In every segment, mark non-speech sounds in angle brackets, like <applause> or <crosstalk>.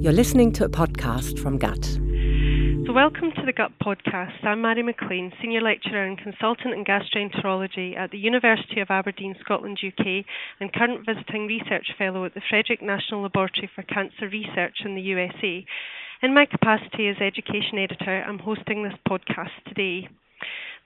You're listening to a podcast from GUT. So, welcome to the GUT podcast. I'm Mairi McLean, Senior Lecturer and Consultant in Gastroenterology at the University of Aberdeen, Scotland, UK, and current Visiting Research Fellow at the Frederick National Laboratory for Cancer Research in the USA. In my capacity as Education Editor, I'm hosting this podcast today.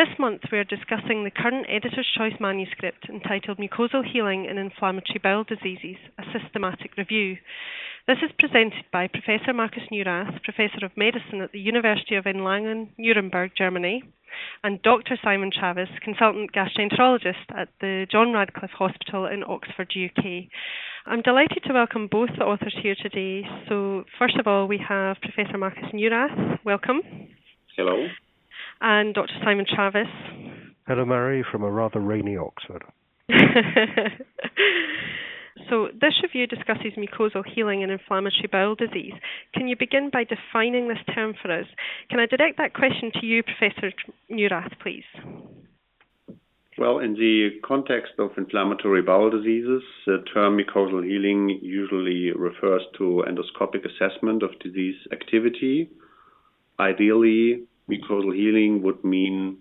This month we are discussing the current Editor's Choice manuscript entitled Mucosal Healing in Inflammatory Bowel Diseases, a Systematic Review. This is presented by Professor Markus Neurath, Professor of Medicine at the University of Erlangen, Nuremberg, Germany, and Dr. Simon Travis, Consultant Gastroenterologist at the John Radcliffe Hospital in Oxford, UK. I'm delighted to welcome both the authors here today. So, first of all, we have Professor Markus Neurath. Welcome. Hello. And Dr. Simon Travis. Hello, Mairi, from a rather rainy Oxford. <laughs> So, this review discusses mucosal healing in inflammatory bowel disease. Can you begin by defining this term for us? Can I direct that question to you, Professor Neurath, please? Well, in the context of inflammatory bowel diseases, the term mucosal healing usually refers to endoscopic assessment of disease activity. Ideally, mucosal healing would mean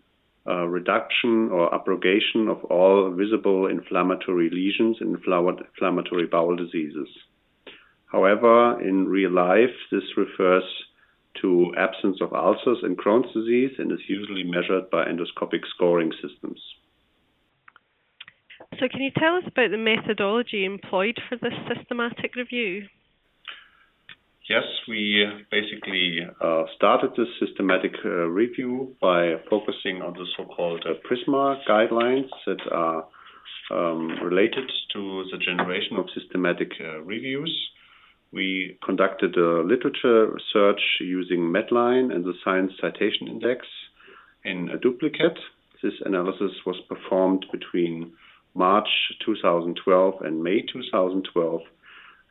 uh, reduction or abrogation of all visible inflammatory lesions in inflammatory bowel diseases. However, in real life, this refers to absence of ulcers in Crohn's disease and is usually measured by endoscopic scoring systems. So, can you tell us about the methodology employed for this systematic review? Yes, we basically uh, started this systematic uh, review by focusing on the so-called uh, PRISMA guidelines that are um, related to the generation of systematic reviews. We conducted a literature search using Medline and the Science Citation Index in duplicate. This analysis was performed between March 2012 and May 2012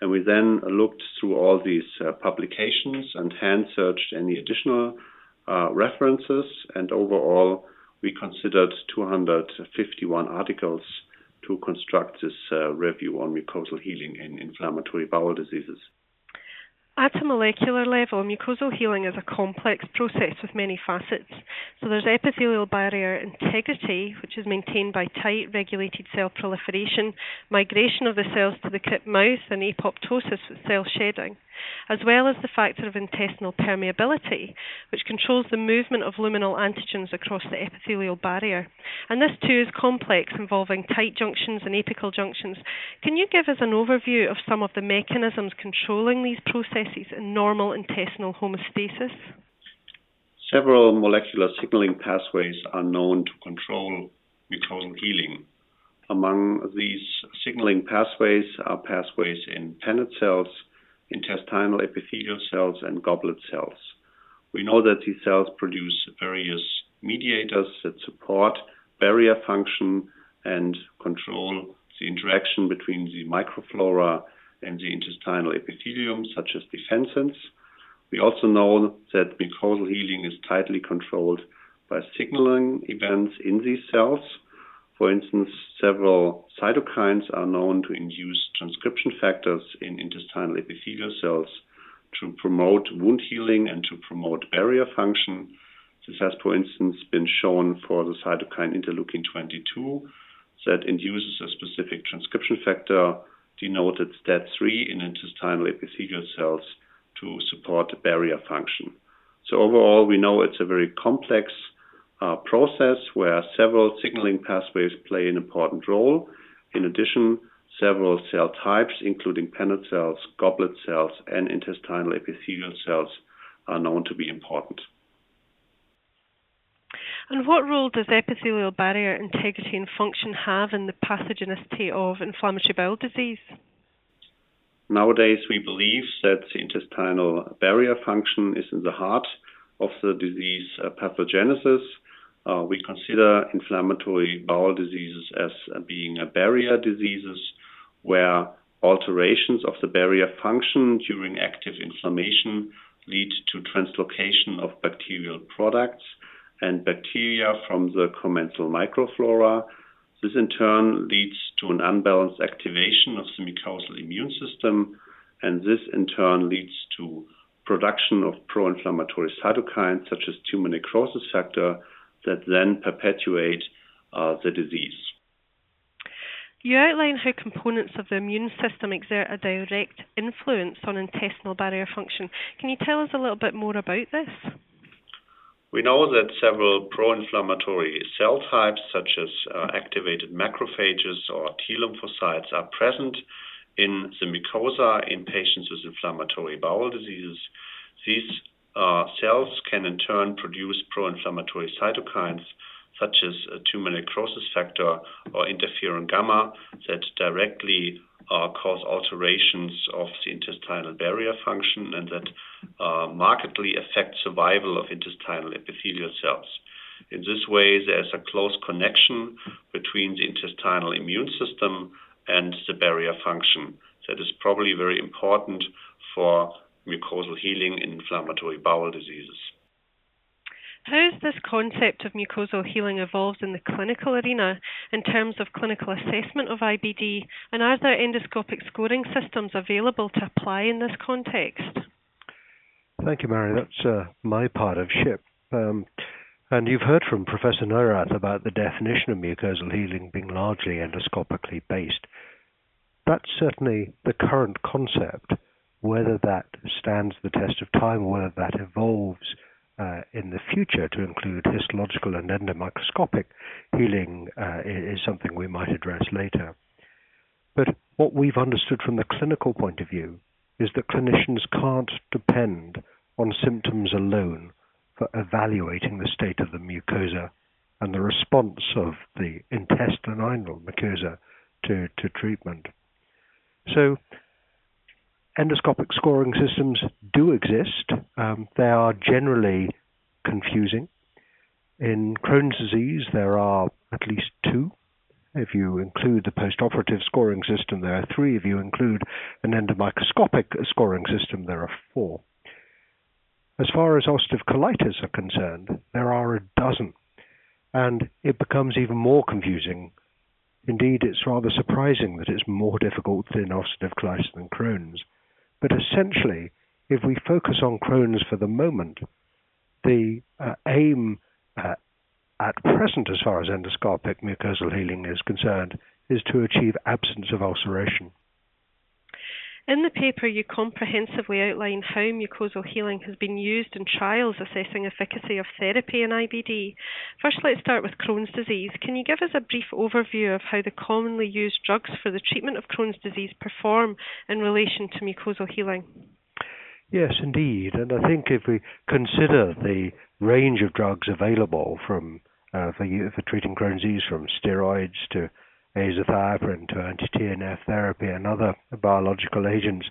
and we then looked through all these uh, publications and hand searched any additional uh, references. And overall, we considered 251 articles to construct this uh, review on mucosal healing in inflammatory bowel diseases. At a molecular level, mucosal healing is a complex process with many facets. So there's epithelial barrier integrity, which is maintained by tight regulated cell proliferation, migration of the cells to the crypt mouth, and apoptosis with cell shedding as well as the factor of intestinal permeability, which controls the movement of luminal antigens across the epithelial barrier. And this too is complex, involving tight junctions and apical junctions. Can you give us an overview of some of the mechanisms controlling these processes in normal intestinal homeostasis? Several molecular signaling pathways are known to control mucosal healing. Among these signaling pathways are pathways in Paneth cells, intestinal epithelial cells, and goblet cells. We know that these cells produce various mediators that support barrier function and control the interaction between the microflora and the intestinal epithelium, such as defensins. We also know that mucosal healing is tightly controlled by signaling events in these cells for instance, several cytokines are known to induce transcription factors in intestinal epithelial cells to promote wound healing and to promote barrier function. This has, for instance, been shown for the cytokine interleukin 22 that induces a specific transcription factor denoted STAT3 in intestinal epithelial cells to support barrier function. So overall, we know it's a very complex process where several signaling pathways play an important role. In addition, several cell types, including Paneth cells, goblet cells, and intestinal epithelial cells, are known to be important. And what role does epithelial barrier integrity and function have in the pathogenicity of inflammatory bowel disease? Nowadays, we believe that the intestinal barrier function is in the heart of the disease uh, pathogenesis we consider inflammatory bowel diseases as uh, being barrier diseases where alterations of the barrier function during active inflammation lead to translocation of bacterial products and bacteria from the commensal microflora. This in turn leads to an unbalanced activation of the mucosal immune system and this in turn leads to production of pro-inflammatory cytokines such as tumor necrosis factor that then perpetuate uh, the disease. You outline how components of the immune system exert a direct influence on intestinal barrier function. Can you tell us a little bit more about this? We know that several pro-inflammatory cell types, such as uh, activated macrophages or T lymphocytes, are present in the mucosa in patients with inflammatory bowel diseases. These cells can in turn produce pro-inflammatory cytokines such as tumor necrosis factor or interferon gamma that directly uh, cause alterations of the intestinal barrier function and that uh, markedly affect survival of intestinal epithelial cells. In this way, there's a close connection between the intestinal immune system and the barrier function that is probably very important for mucosal healing in inflammatory bowel diseases. How has this concept of mucosal healing evolved in the clinical arena in terms of clinical assessment of IBD, and are there endoscopic scoring systems available to apply in this context? Thank you, Mairi. That's uh, my part of SHIP. Um, and you've heard from Professor Neurath about the definition of mucosal healing being largely endoscopically based. That's certainly the current concept. Whether that stands the test of time, whether that evolves uh, in the future to include histological and endomicroscopic healing uh, is something we might address later. But what we've understood from the clinical point of view is that clinicians can't depend on symptoms alone for evaluating the state of the mucosa and the response of the intestinal mucosa to, to treatment. So endoscopic scoring systems do exist. Um, they are generally confusing. In Crohn's disease, there are at least two. If you include the postoperative scoring system, there are three. If you include an endomicroscopic scoring system, there are four. As far as ulcerative colitis are concerned, there are a dozen, and it becomes even more confusing. Indeed, it's rather surprising that it's more difficult in ulcerative colitis than Crohn's. But essentially, if we focus on Crohn's for the moment, the uh, aim uh, at present, as far as endoscopic mucosal healing is concerned, is to achieve absence of ulceration. In the paper, you comprehensively outline how mucosal healing has been used in trials assessing efficacy of therapy in IBD. First, let's start with Crohn's disease. Can you give us a brief overview of how the commonly used drugs for the treatment of Crohn's disease perform in relation to mucosal healing? Yes, indeed. And I think if we consider the range of drugs available from uh, for, for treating Crohn's disease, from steroids to azathioprine to anti-TNF therapy and other biological agents,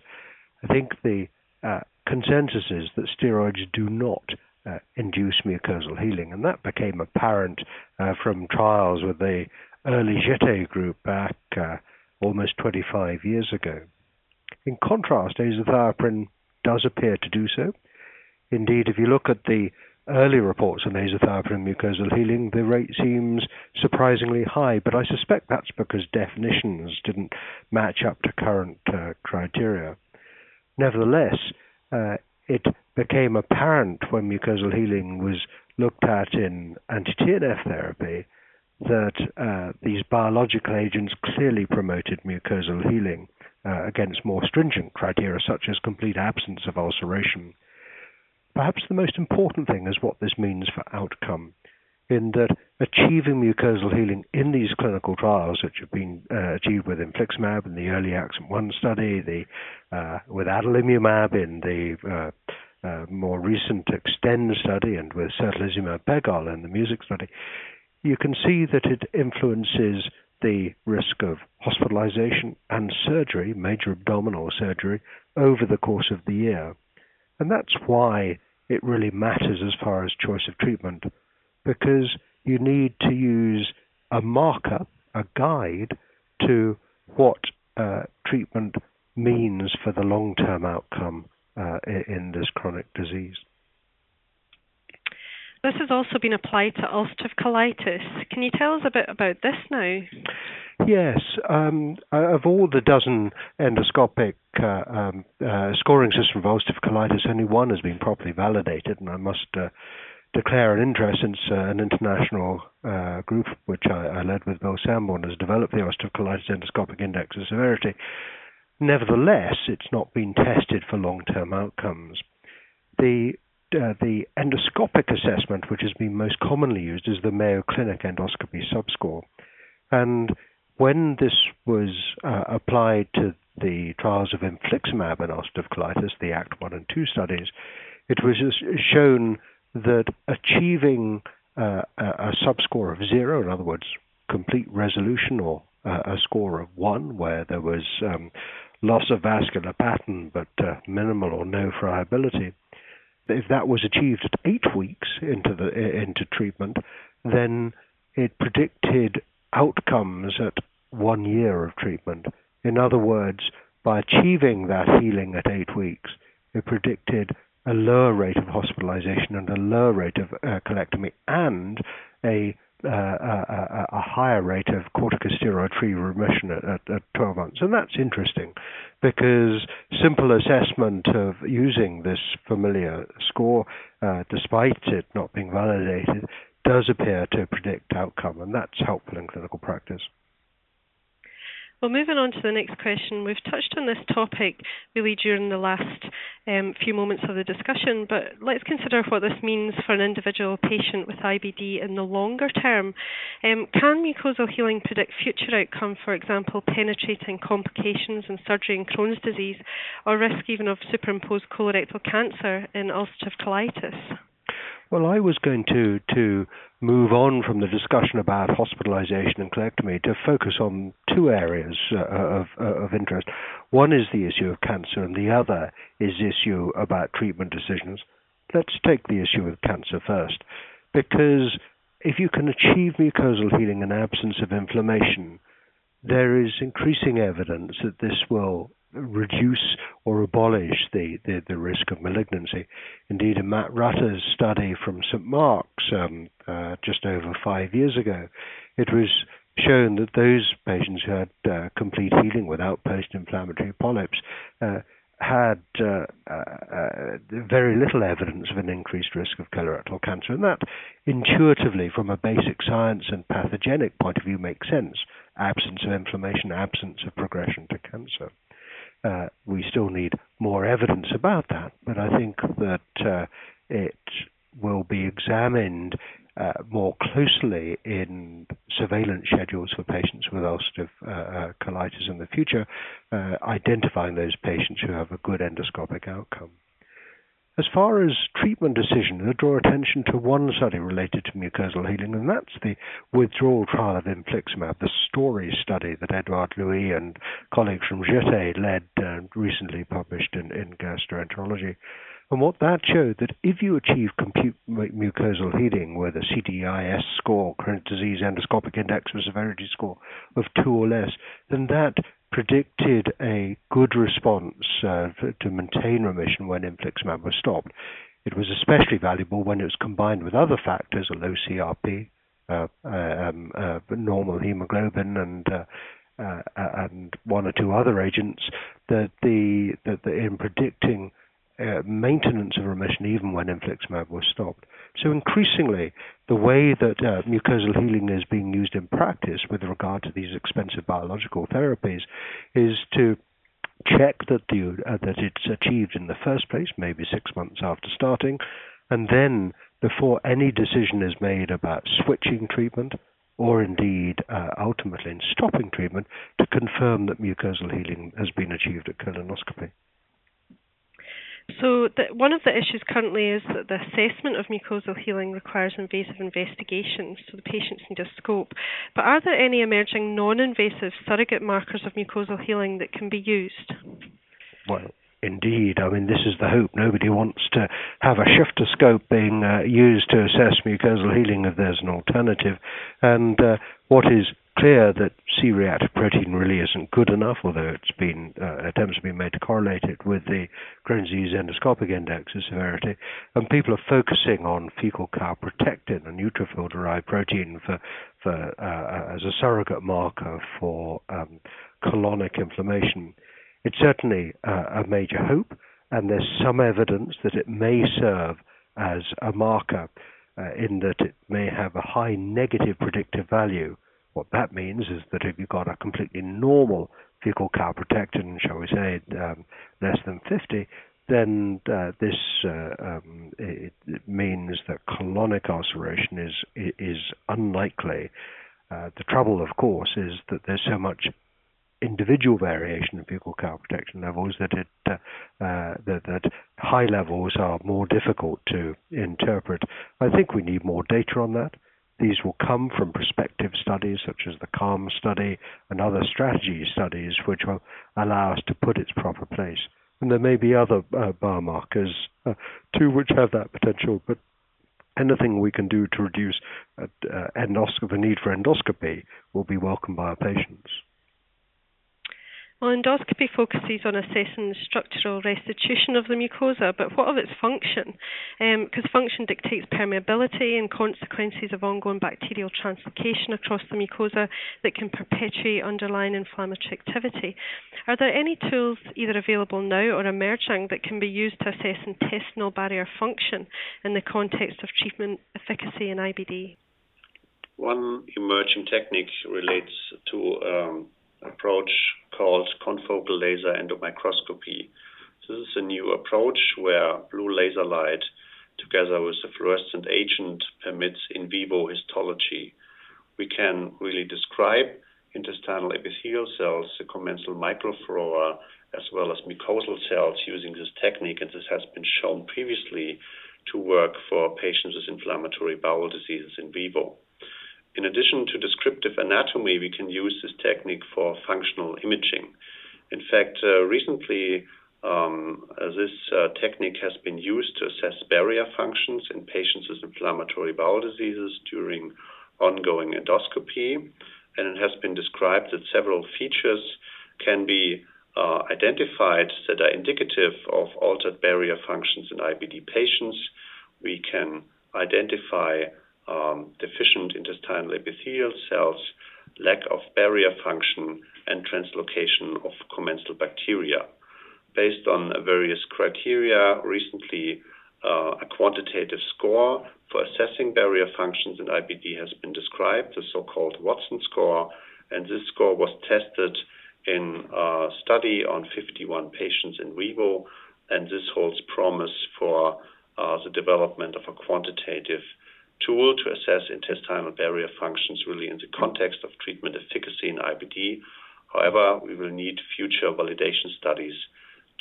I think the uh, consensus is that steroids do not uh, induce mucosal healing, and that became apparent uh, from trials with the early GETAID group back uh, almost 25 years ago. In contrast, azathioprine does appear to do so. Indeed, if you look at the early reports on azathioprine mucosal healing, the rate seems surprisingly high, but I suspect that's because definitions didn't match up to current uh, criteria. Nevertheless, uh, it became apparent when mucosal healing was looked at in anti-TNF therapy that uh, these biological agents clearly promoted mucosal healing uh, against more stringent criteria such as complete absence of ulceration. Perhaps the most important thing is what this means for outcome, in that achieving mucosal healing in these clinical trials, which have been uh, achieved with infliximab in the early ACCENT 1 study, the, uh, with adalimumab in the uh, uh more recent EXTEND study, and with certolizumab pegol in the MUSIC study, you can see that it influences the risk of hospitalization and surgery, major abdominal surgery, over the course of the year. And that's why it really matters as far as choice of treatment because you need to use a marker, a guide to what uh, treatment means for the long term outcome uh, in this chronic disease. This has also been applied to ulcerative colitis. Can you tell us a bit about this now? Yes. Um, of all the dozen endoscopic um, uh, scoring system for ulcerative colitis, only one has been properly validated, and I must uh, declare an interest since uh, an international uh, group, which I, I, led with Bill Sandborn, has developed the ulcerative colitis endoscopic index of severity. Nevertheless, it's not been tested for long-term outcomes. The uh, the endoscopic assessment, which has been most commonly used, is the Mayo Clinic endoscopy subscore. And when this was uh, applied to the trials of infliximab and ulcerative colitis, the ACT 1 and 2 studies, it was shown that achieving uh, a subscore of zero, in other words, complete resolution, or uh, a score of one, where there was um, loss of vascular pattern but uh, minimal or no friability, if that was achieved at eight weeks into the into treatment, then it predicted outcomes at one year of treatment. In other words, by achieving that healing at eight weeks, it predicted a lower rate of hospitalization and a lower rate of uh, colectomy and a, uh, a, a, higher rate of corticosteroid-free remission at, at, at 12 months. And that's interesting because simple assessment of using this familiar score, uh, despite it not being validated, does appear to predict outcome, and that's helpful in clinical practice. Well, moving on to the next question, we've touched on this topic really during the last um, few moments of the discussion, but let's consider what this means for an individual patient with IBD in the longer term. Um, can mucosal healing predict future outcome, for example, penetrating complications in surgery and Crohn's disease, or risk even of superimposed colorectal cancer in ulcerative colitis? Well, I was going to to move on from the discussion about hospitalization and colectomy to focus on two areas uh, of, uh, of interest. One is the issue of cancer, and the other is the issue about treatment decisions. Let's take the issue of cancer first, because if you can achieve mucosal healing and absence of inflammation, there is increasing evidence that this will reduce or abolish the, the, the, risk of malignancy. Indeed, in Matt Rutter's study from St. Mark's um, uh, just over five years ago, it was shown that those patients who had uh, complete healing without post-inflammatory polyps uh, had uh, uh, very little evidence of an increased risk of colorectal cancer, and that intuitively, from a basic science and pathogenic point of view, makes sense. Absence of inflammation, absence of progression to cancer. Uh, we still need more evidence about that, but I think that uh, it will be examined uh, more closely in surveillance schedules for patients with ulcerative uh, uh, colitis in the future, uh, identifying those patients who have a good endoscopic outcome. As far as treatment decision, I draw attention to one study related to mucosal healing, and that's the withdrawal trial of infliximab, the STORI study that Edouard Louis and colleagues from GETAID led and recently published in, in gastroenterology. And what that showed that if you achieve complete mucosal healing with a CDEIS score, Crohn's disease endoscopic index of severity score of two or less, then that predicted a good response uh, to maintain remission when infliximab was stopped. It was especially valuable when it was combined with other factors, a low CRP, uh, um, uh, normal hemoglobin, and uh, uh, and one or two other agents that the that the, in predicting uh, maintenance of remission even when infliximab was stopped. So increasingly, the way that uh, mucosal healing is being used in practice with regard to these expensive biological therapies is to check that the uh, that it's achieved in the first place, maybe six months after starting, and then before any decision is made about switching treatment or indeed uh, ultimately in stopping treatment, to confirm that mucosal healing has been achieved at colonoscopy. So the, one of the issues currently is that the assessment of mucosal healing requires invasive investigations, so the patients need a scope. But are there any emerging non-invasive surrogate markers of mucosal healing that can be used? Well, Indeed, I mean this is the hope. Nobody wants to have a shifter scope being uh, used to assess mucosal healing if there's an alternative. And uh, what is clear that C-reactive protein really isn't good enough, although it's been uh, attempts have been made to correlate it with the Crohn's disease endoscopic index of severity, and people are focusing on fecal calprotectin, a neutrophil-derived protein, for, for uh, as a surrogate marker for um, colonic inflammation. It's certainly uh, a major hope, and there's some evidence that it may serve as a marker uh, in that it may have a high negative predictive value what that means is that if you've got a completely normal fecal calprotectin, shall we say, um, less than 50, then uh, this uh, um, it, it, means that colonic ulceration is is unlikely. Uh, the trouble, of course, is that there's so much individual variation in fecal calprotectin levels that it uh, uh, that, that high levels are more difficult to interpret. I think we need more data on that. These will come from prospective studies such as the CALM study and other strategy studies, which will allow us to put its proper place. And there may be other uh, biomarkers uh, too which have that potential, but anything we can do to reduce uh, endoscopy, the need for endoscopy will be welcomed by our patients. Well, endoscopy focuses on assessing the structural restitution of the mucosa, but what of its function? Because um, function dictates permeability and consequences of ongoing bacterial translocation across the mucosa that can perpetuate underlying inflammatory activity. Are there any tools either available now or emerging that can be used to assess intestinal barrier function in the context of treatment efficacy in IBD? One emerging technique relates to um, approach called confocal laser endomicroscopy. This is a new approach where blue laser light, together with a fluorescent agent, permits in vivo histology. We can really describe intestinal epithelial cells, the commensal microflora, as well as mucosal cells using this technique, and this has been shown previously to work for patients with inflammatory bowel diseases in vivo. In addition to descriptive anatomy, we can use this technique for functional imaging. In fact, uh, recently, um, uh, this uh, technique has been used to assess barrier functions in patients with inflammatory bowel diseases during ongoing endoscopy. And it has been described that several features can be uh, identified that are indicative of altered barrier functions in IBD patients. We can identify deficient intestinal epithelial cells, lack of barrier function, and translocation of commensal bacteria. Based on various criteria, recently uh, a quantitative score for assessing barrier functions in IBD has been described, the so-called Watson score, and this score was tested in a study on 51 patients in vivo, and this holds promise for uh, the development of a quantitative tool to assess intestinal barrier functions really in the context of treatment efficacy in IBD. However, we will need future validation studies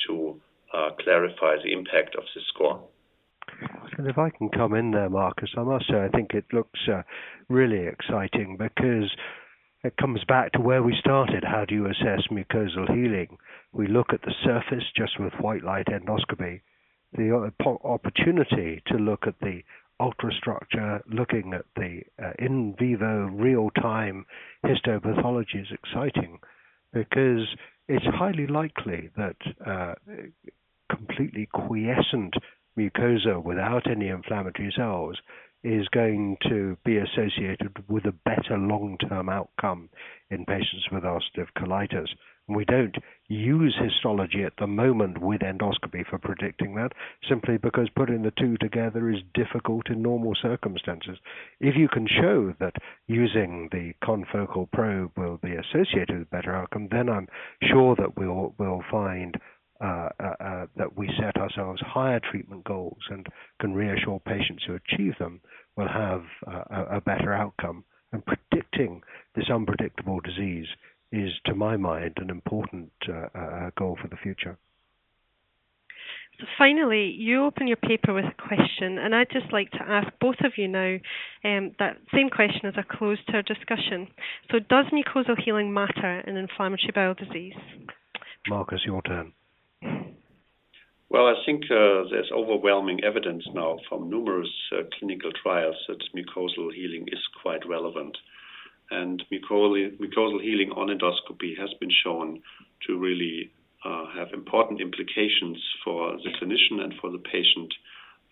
to uh, clarify the impact of this score. If I can come in there, Marcus, I must say I think it looks uh, really exciting because it comes back to where we started. How do you assess mucosal healing? We look at the surface just with white light endoscopy. The opportunity to look at the ultrastructure, looking at the uh, in vivo real time histopathology is exciting because it's highly likely that uh, completely quiescent mucosa without any inflammatory cells is going to be associated with a better long term outcome in patients with ulcerative colitis. We don't use histology at the moment with endoscopy for predicting that, simply because putting the two together is difficult in normal circumstances. If you can show that using the confocal probe will be associated with better outcome, then I'm sure that we'll we'll find uh, uh, uh, that we set ourselves higher treatment goals and can reassure patients who achieve them will have uh, a, a better outcome. And predicting this unpredictable disease is, to my mind, an important uh, uh, goal for the future. So finally, you open your paper with a question, and I'd just like to ask both of you now um, that same question as a close to our discussion. So, does mucosal healing matter in inflammatory bowel disease? Marcus, your turn. Well, I think uh, there's overwhelming evidence now from numerous uh, clinical trials that mucosal healing is quite relevant. And mucosal, healing on endoscopy has been shown to really uh, have important implications for the clinician and for the patient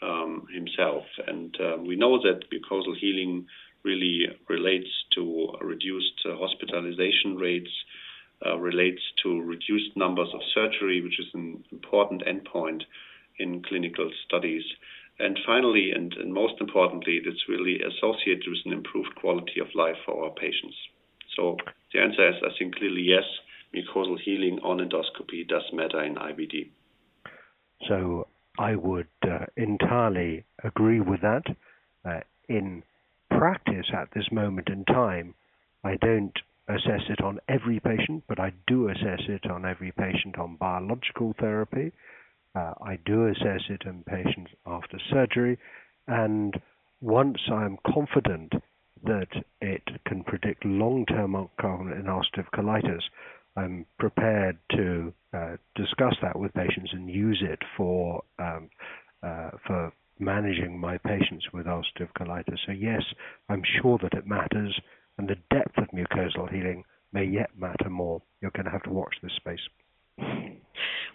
um, himself. And we know that mucosal healing really relates to reduced hospitalization rates, relates to reduced numbers of surgery, which is an important endpoint in clinical studies. And finally, and, most importantly, it's really associated with an improved quality of life for our patients. So the answer is, I think, clearly yes, mucosal healing on endoscopy does matter in IBD. So I would uh, entirely agree with that. Uh, in practice at this moment in time, I don't assess it on every patient, but I do assess it on every patient on biological therapy. Uh, I do assess it in patients after surgery, and once I'm confident that it can predict long-term outcome in ulcerative colitis, I'm prepared to uh, discuss that with patients and use it for um, uh, for managing my patients with ulcerative colitis. So yes, I'm sure that it matters, and the depth of mucosal healing may yet matter more. You're going to have to watch this space. <laughs>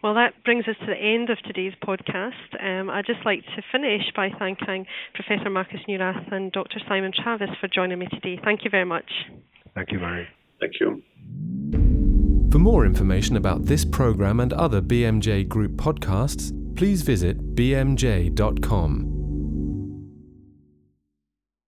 Well, that brings us to the end of today's podcast. Um, I'd just like to finish by thanking Professor Marcus Neurath and Dr. Simon Travis for joining me today. Thank you very much. Thank you, Mairi. Thank you. For more information about this program and other BMJ Group podcasts, please visit bmj.com.